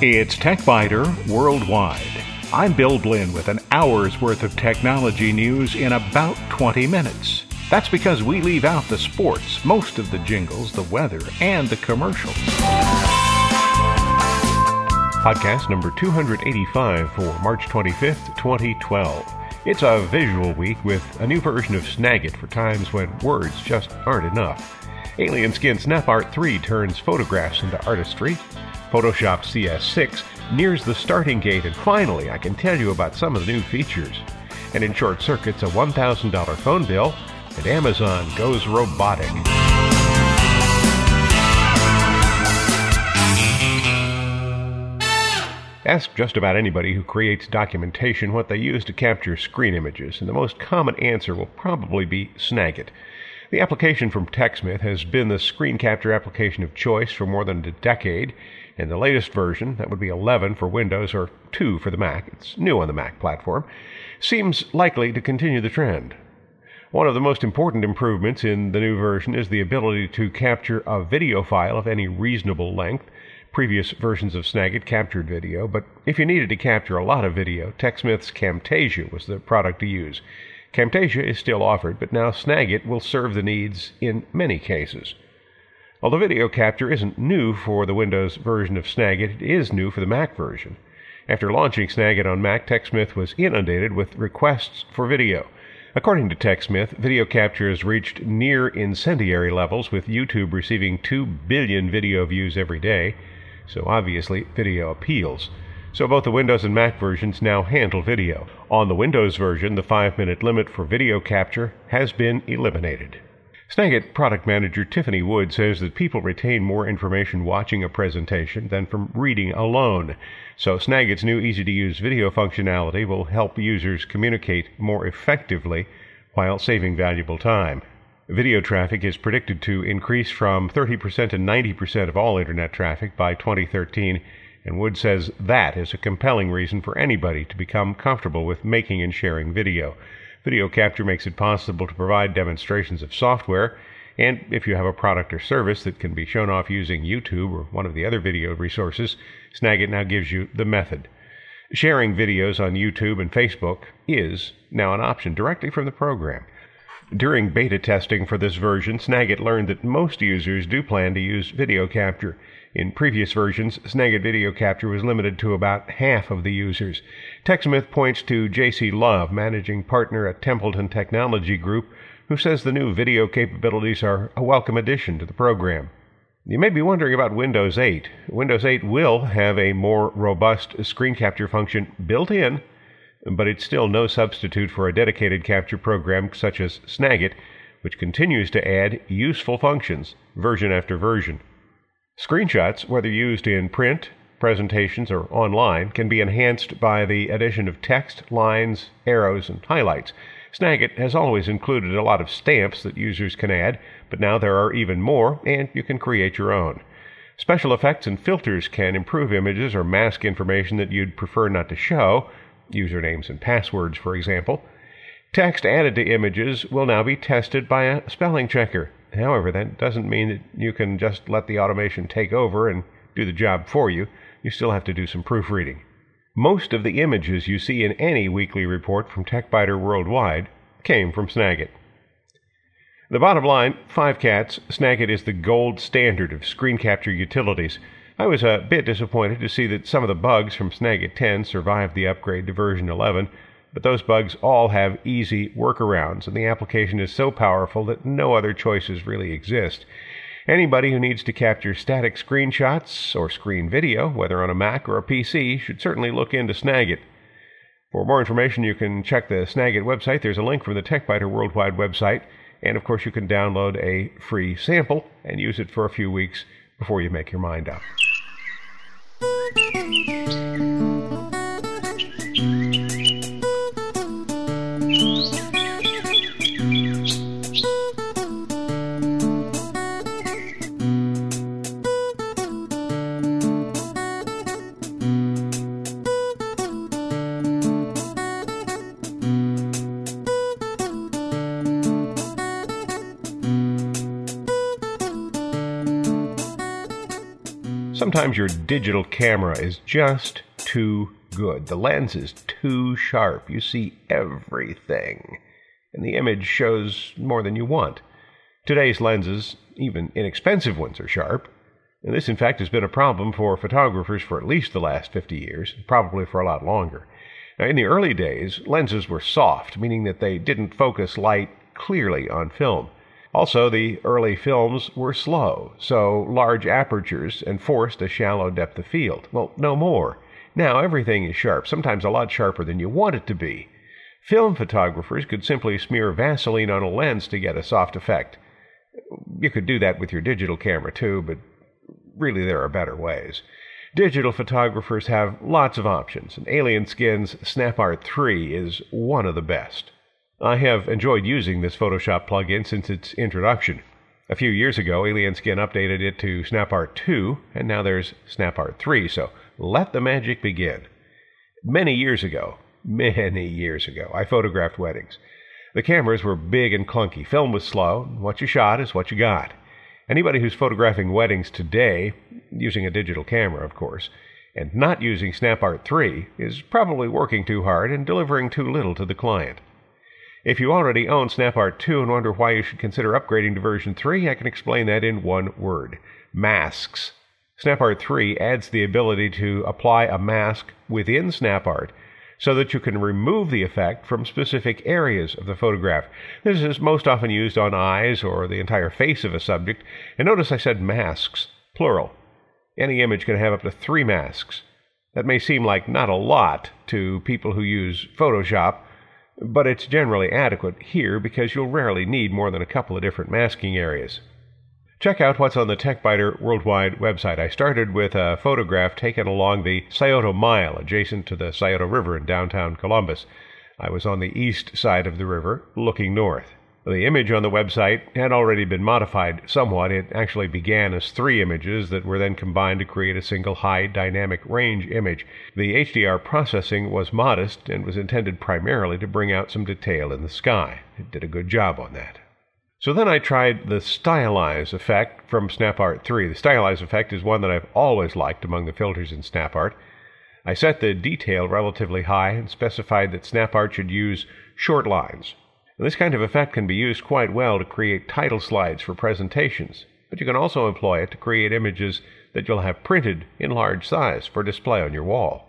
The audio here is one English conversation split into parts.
It's TechByter Worldwide. I'm Bill Blinn with an hour's worth of technology news in about 20 minutes. That's because we leave out the sports, most of the jingles, the weather, and the commercials. Podcast number 285 for March 25th, 2012. It's a visual week with a new version of Snagit for times when words just aren't enough. Alien Skin SnapArt 3 turns photographs into artistry. Photoshop CS6 nears the starting gate, and finally, I can tell you about some of the new features. And in short circuits, a $1,000 phone bill, and Amazon goes robotic. Ask just about anybody who creates documentation what they use to capture screen images, and the most common answer will probably be Snagit. The application from TechSmith has been the screen capture application of choice for more than a decade, and the latest version, that would be 11 for Windows or 2 for the Mac, it's new on the Mac platform, seems likely to continue the trend. One of the most important improvements in the new version is the ability to capture a video file of any reasonable length. Previous versions of Snagit captured video, but if you needed to capture a lot of video, TechSmith's Camtasia was the product to use. Camtasia is still offered, but now Snagit will serve the needs in many cases. Although video capture isn't new for the Windows version of Snagit, it is new for the Mac version. After launching Snagit on Mac, TechSmith was inundated with requests for video. According to TechSmith, video capture has reached near incendiary levels, with YouTube receiving 2 billion video views every day, so obviously video appeals. So both the Windows and Mac versions now handle video. On the Windows version, the 5 minute limit for video capture has been eliminated. Snagit product manager Tiffany Wood says that people retain more information watching a presentation than from reading alone. So Snagit's new easy to use video functionality will help users communicate more effectively while saving valuable time. Video traffic is predicted to increase from 30% to 90% of all internet traffic by 2013 and Wood says that is a compelling reason for anybody to become comfortable with making and sharing video. Video capture makes it possible to provide demonstrations of software, and if you have a product or service that can be shown off using YouTube or one of the other video resources, Snagit now gives you the method. Sharing videos on YouTube and Facebook is now an option directly from the program. During beta testing for this version, Snagit learned that most users do plan to use video capture. In previous versions, Snagit video capture was limited to about half of the users. TechSmith points to J.C. Love, managing partner at Templeton Technology Group, who says the new video capabilities are a welcome addition to the program. You may be wondering about Windows 8. Windows 8 will have a more robust screen capture function built in, but it's still no substitute for a dedicated capture program such as Snagit, which continues to add useful functions version after version. Screenshots, whether used in print, presentations, or online, can be enhanced by the addition of text, lines, arrows, and highlights. Snagit has always included a lot of stamps that users can add, but now there are even more, and you can create your own. Special effects and filters can improve images or mask information that you'd prefer not to show, usernames and passwords, for example. Text added to images will now be tested by a spelling checker. However, that doesn't mean that you can just let the automation take over and do the job for you. You still have to do some proofreading. Most of the images you see in any weekly report from TechByter Worldwide came from Snagit. The bottom line, five cats, Snagit is the gold standard of screen capture utilities. I was a bit disappointed to see that some of the bugs from Snagit 10 survived the upgrade to version 11, but those bugs all have easy workarounds, and the application is so powerful that no other choices really exist. Anybody who needs to capture static screenshots or screen video, whether on a Mac or a PC, should certainly look into Snagit. For more information, you can check the Snagit website. There's a link from the TechByter Worldwide website. And of course, you can download a free sample and use it for a few weeks before you make your mind up. Sometimes your digital camera is just too good. The lens is too sharp. You see everything. And the image shows more than you want. Today's lenses, even inexpensive ones, are sharp. And this, in fact, has been a problem for photographers for at least the last 50 years, probably for a lot longer. Now, in the early days, lenses were soft, meaning that they didn't focus light clearly on film. Also, the early films were slow, so large apertures enforced a shallow depth of field. Well, no more. Now everything is sharp, sometimes a lot sharper than you want it to be. Film photographers could simply smear Vaseline on a lens to get a soft effect. You could do that with your digital camera too, but really there are better ways. Digital photographers have lots of options, and Alien Skin's SnapArt 3 is one of the best. I have enjoyed using this Photoshop plugin since its introduction. A few years ago, Alien Skin updated it to SnapArt 2, and now there's SnapArt 3, so let the magic begin. Many years ago, many years ago, I photographed weddings. The cameras were big and clunky, film was slow, what you shot is what you got. Anybody who's photographing weddings today, using a digital camera, of course, and not using SnapArt 3, is probably working too hard and delivering too little to the client. If you already own SnapArt 2 and wonder why you should consider upgrading to version 3, I can explain that in one word masks. SnapArt 3 adds the ability to apply a mask within SnapArt so that you can remove the effect from specific areas of the photograph. This is most often used on eyes or the entire face of a subject. And notice I said masks, plural. Any image can have up to three masks. That may seem like not a lot to people who use Photoshop, but it's generally adequate here because you'll rarely need more than a couple of different masking areas. Check out what's on the TechByter Worldwide website. I started with a photograph taken along the Scioto Mile, adjacent to the Scioto River in downtown Columbus. I was on the east side of the river, looking north. The image on the website had already been modified somewhat. It actually began as three images that were then combined to create a single high dynamic range image. The HDR processing was modest and was intended primarily to bring out some detail in the sky. It did a good job on that. So then I tried the stylize effect from SnapArt 3. The stylize effect is one that I've always liked among the filters in SnapArt. I set the detail relatively high and specified that SnapArt should use short lines. This kind of effect can be used quite well to create title slides for presentations, but you can also employ it to create images that you'll have printed in large size for display on your wall.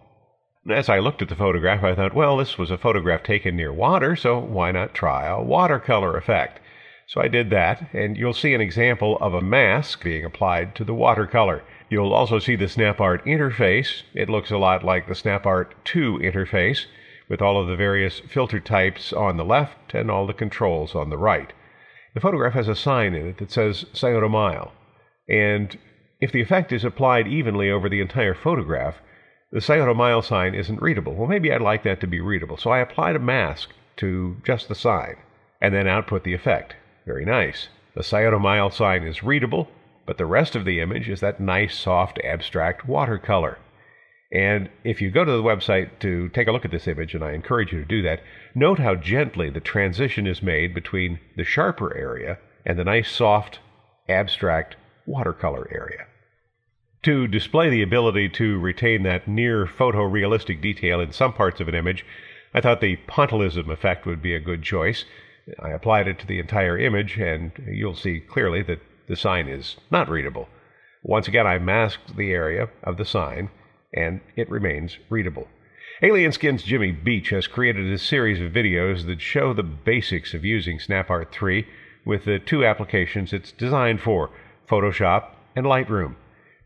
As I looked at the photograph, I thought, well, this was a photograph taken near water, so why not try a watercolor effect? So I did that, and you'll see an example of a mask being applied to the watercolor. You'll also see the SnapArt interface. It looks a lot like the SnapArt 2 interface, with all of the various filter types on the left and all the controls on the right. The photograph has a sign in it that says Scioto Mile, and if the effect is applied evenly over the entire photograph, the Scioto Mile sign isn't readable. Well, maybe I'd like that to be readable, so I applied a mask to just the sign, and then output the effect. Very nice. The Scioto Mile sign is readable, but the rest of the image is that nice, soft, abstract watercolor. And if you go to the website to take a look at this image, and I encourage you to do that, note how gently the transition is made between the sharper area and the nice, soft, abstract watercolor area. To display the ability to retain that near photorealistic detail in some parts of an image, I thought the pointillism effect would be a good choice. I applied it to the entire image, and you'll see clearly that the sign is not readable. Once again, I masked the area of the sign, and it remains readable. Alien Skin's Jimmy Beach has created a series of videos that show the basics of using SnapArt 3 with the two applications it's designed for Photoshop and Lightroom.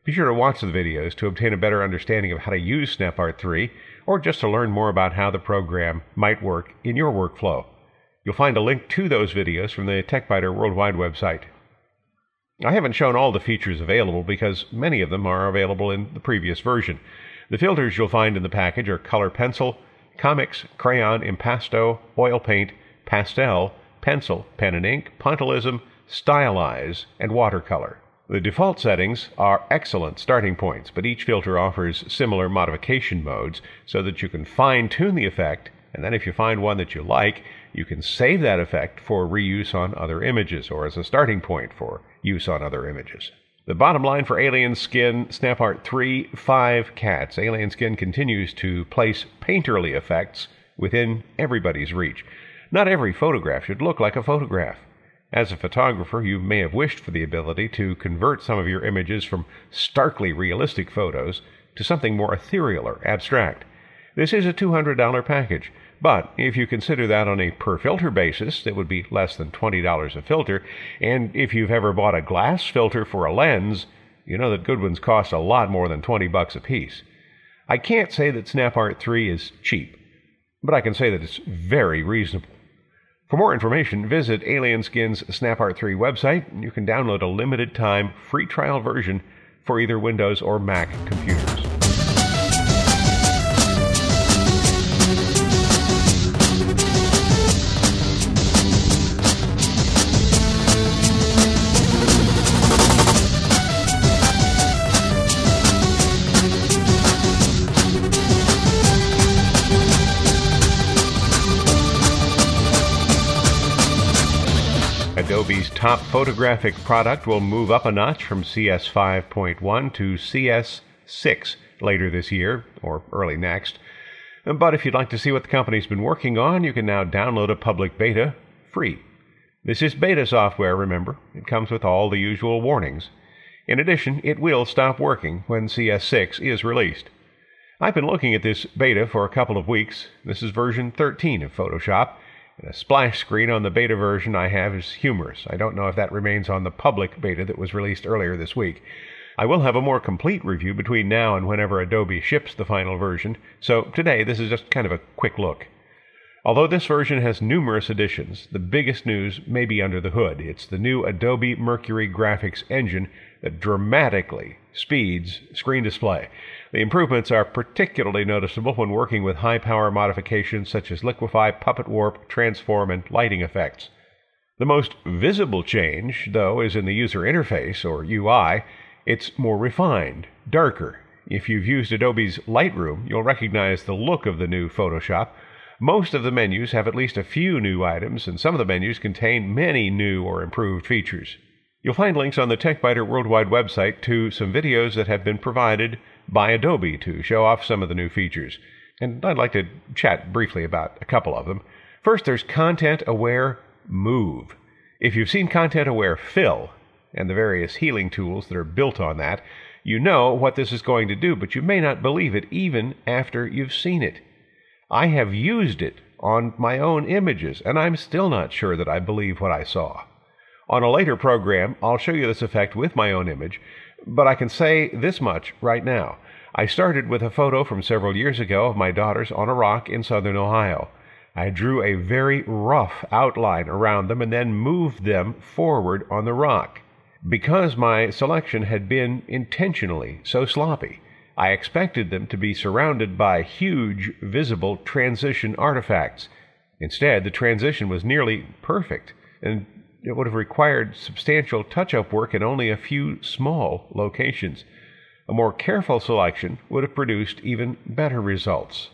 Be sure to watch the videos to obtain a better understanding of how to use SnapArt 3 or just to learn more about how the program might work in your workflow. You'll find a link to those videos from the TechByter Worldwide website. I haven't shown all the features available because many of them are available in the previous version. The filters you'll find in the package are color pencil, comics, crayon, impasto, oil paint, pastel, pencil, pen and ink, pointillism, stylize, and watercolor. The default settings are excellent starting points, but each filter offers similar modification modes so that you can fine tune the effect, and then if you find one that you like, you can save that effect for reuse on other images or as a starting point for use on other images. The bottom line for Alien Skin SnapArt 3 5 cats. Alien Skin continues to place painterly effects within everybody's reach. Not every photograph should look like a photograph. As a photographer, you may have wished for the ability to convert some of your images from starkly realistic photos to something more ethereal or abstract. This is a $200 package, but if you consider that on a per filter basis, it would be less than $20 a filter. And if you've ever bought a glass filter for a lens, you know that good ones cost a lot more than 20 bucks a piece. I can't say that SnapArt 3 is cheap, but I can say that it's very reasonable. For more information, visit Alien Skin's SnapArt 3 website. And you can download a limited time free trial version for either Windows or Mac computers. Top photographic product will move up a notch from CS 5.1 to CS 6 later this year or early next. But if you'd like to see what the company's been working on, you can now download a public beta free. This is beta software, remember. It comes with all the usual warnings. In addition, it will stop working when CS6 is released. I've been looking at this beta for a couple of weeks. This is version 13 of Photoshop, a splash screen on the beta version I have is humorous. I don't know if that remains on the public beta that was released earlier this week. I will have a more complete review between now and whenever Adobe ships the final version, so today this is just kind of a quick look. Although this version has numerous additions, the biggest news may be under the hood. It's the new Adobe Mercury graphics engine that dramatically speeds screen display. The improvements are particularly noticeable when working with high power modifications such as liquify, puppet warp, transform, and lighting effects. The most visible change, though, is in the user interface, or UI. It's more refined, darker. If you've used Adobe's Lightroom, you'll recognize the look of the new Photoshop. Most of the menus have at least a few new items, and some of the menus contain many new or improved features. You'll find links on the TechByter Worldwide website to some videos that have been provided by Adobe to show off some of the new features. And I'd like to chat briefly about a couple of them. First, there's Content Aware Move. If you've seen Content Aware Fill and the various healing tools that are built on that, you know what this is going to do, but you may not believe it even after you've seen it. I have used it on my own images, and I'm still not sure that I believe what I saw. On a later program, I'll show you this effect with my own image, but I can say this much right now. I started with a photo from several years ago of my daughters on a rock in southern Ohio. I drew a very rough outline around them and then moved them forward on the rock. Because my selection had been intentionally so sloppy, I expected them to be surrounded by huge visible transition artifacts. Instead, the transition was nearly perfect, and it would have required substantial touch up work in only a few small locations. A more careful selection would have produced even better results.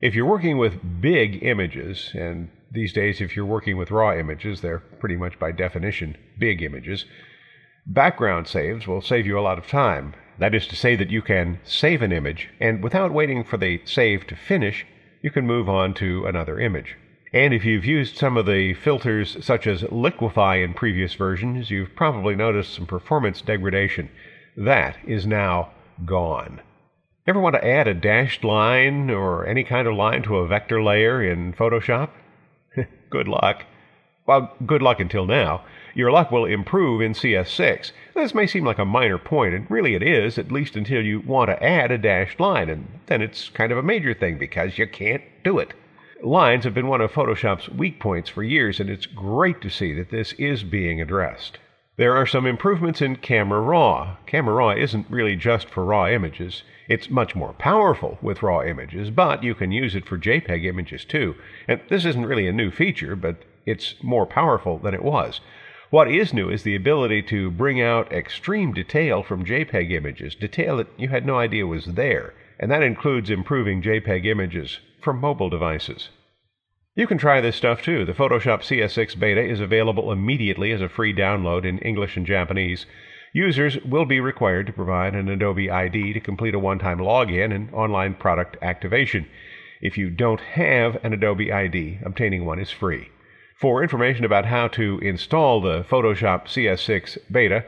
If you're working with big images, and these days if you're working with raw images, they're pretty much by definition big images, background saves will save you a lot of time. That is to say that you can save an image, and without waiting for the save to finish, you can move on to another image. And if you've used some of the filters such as Liquify in previous versions, you've probably noticed some performance degradation. That is now gone. Ever want to add a dashed line or any kind of line to a vector layer in Photoshop? good luck. Well, good luck until now. Your luck will improve in CS6. This may seem like a minor point, and really it is, at least until you want to add a dashed line, and then it's kind of a major thing because you can't do it. Lines have been one of Photoshop's weak points for years, and it's great to see that this is being addressed. There are some improvements in Camera Raw. Camera Raw isn't really just for RAW images. It's much more powerful with RAW images, but you can use it for JPEG images too. And this isn't really a new feature, but it's more powerful than it was. What is new is the ability to bring out extreme detail from JPEG images, detail that you had no idea was there, and that includes improving JPEG images from mobile devices. You can try this stuff too. The Photoshop CS6 beta is available immediately as a free download in English and Japanese. Users will be required to provide an Adobe ID to complete a one time login and online product activation. If you don't have an Adobe ID, obtaining one is free. For information about how to install the Photoshop CS6 beta,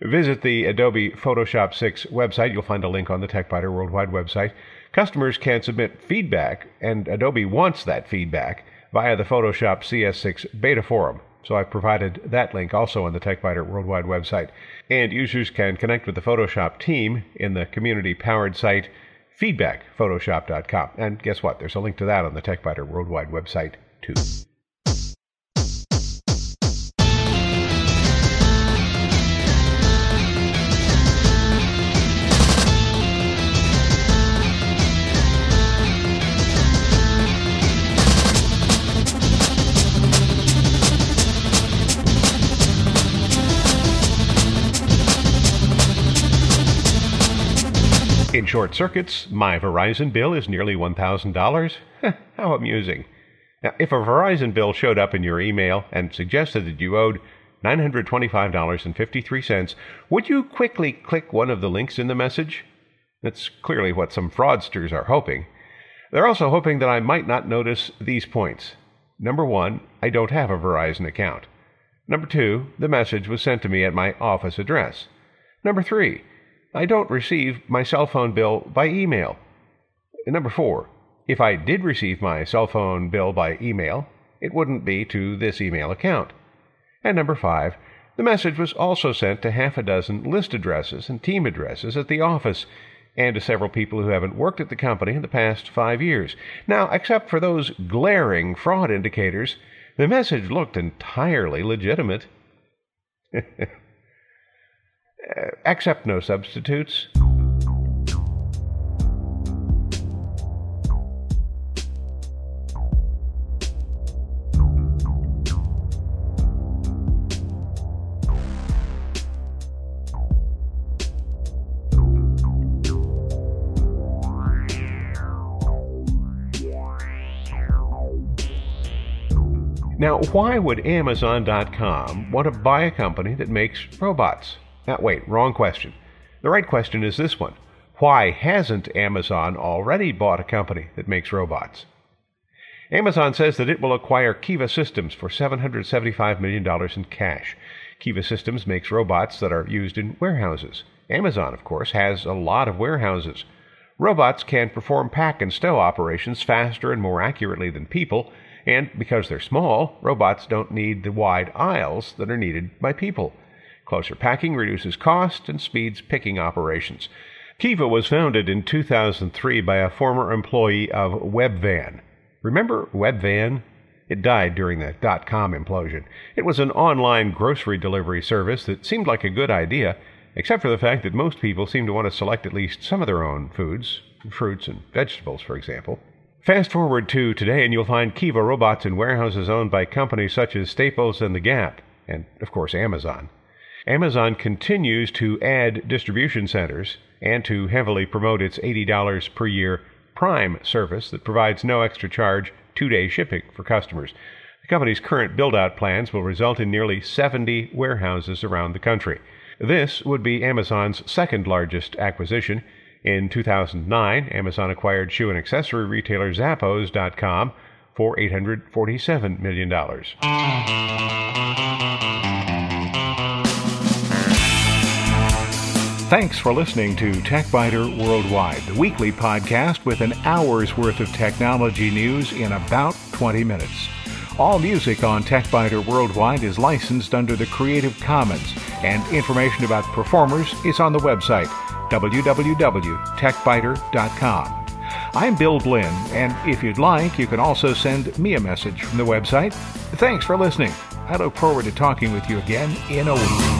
visit the Adobe Photoshop 6 website. You'll find a link on the TechByter Worldwide website. Customers can submit feedback, and Adobe wants that feedback via the Photoshop CS6 beta forum. So I've provided that link also on the TechByter Worldwide website. And users can connect with the Photoshop team in the community powered site feedbackphotoshop.com. And guess what? There's a link to that on the TechByter Worldwide website too. In short circuits, my Verizon bill is nearly $1,000. How amusing. Now, if a Verizon bill showed up in your email and suggested that you owed $925.53, would you quickly click one of the links in the message? That's clearly what some fraudsters are hoping. They're also hoping that I might not notice these points. Number one, I don't have a Verizon account. Number two, the message was sent to me at my office address. Number three, I don't receive my cell phone bill by email. Number four, if I did receive my cell phone bill by email, it wouldn't be to this email account. And number five, the message was also sent to half a dozen list addresses and team addresses at the office, and to several people who haven't worked at the company in the past five years. Now, except for those glaring fraud indicators, the message looked entirely legitimate. Uh, accept no substitutes. Now, why would Amazon.com want to buy a company that makes robots? Now, wait, wrong question. The right question is this one Why hasn't Amazon already bought a company that makes robots? Amazon says that it will acquire Kiva Systems for $775 million in cash. Kiva Systems makes robots that are used in warehouses. Amazon, of course, has a lot of warehouses. Robots can perform pack and stow operations faster and more accurately than people, and because they're small, robots don't need the wide aisles that are needed by people. Closer packing reduces cost and speeds picking operations. Kiva was founded in 2003 by a former employee of Webvan. Remember Webvan? It died during the dot com implosion. It was an online grocery delivery service that seemed like a good idea, except for the fact that most people seem to want to select at least some of their own foods, fruits and vegetables, for example. Fast forward to today, and you'll find Kiva robots in warehouses owned by companies such as Staples and The Gap, and of course Amazon. Amazon continues to add distribution centers and to heavily promote its $80 per year Prime service that provides no extra charge two day shipping for customers. The company's current build out plans will result in nearly 70 warehouses around the country. This would be Amazon's second largest acquisition. In 2009, Amazon acquired shoe and accessory retailer Zappos.com for $847 million. Thanks for listening to TechByter Worldwide, the weekly podcast with an hour's worth of technology news in about 20 minutes. All music on TechByter Worldwide is licensed under the Creative Commons, and information about performers is on the website www.techbyter.com. I'm Bill Blinn, and if you'd like, you can also send me a message from the website. Thanks for listening. I look forward to talking with you again in a week.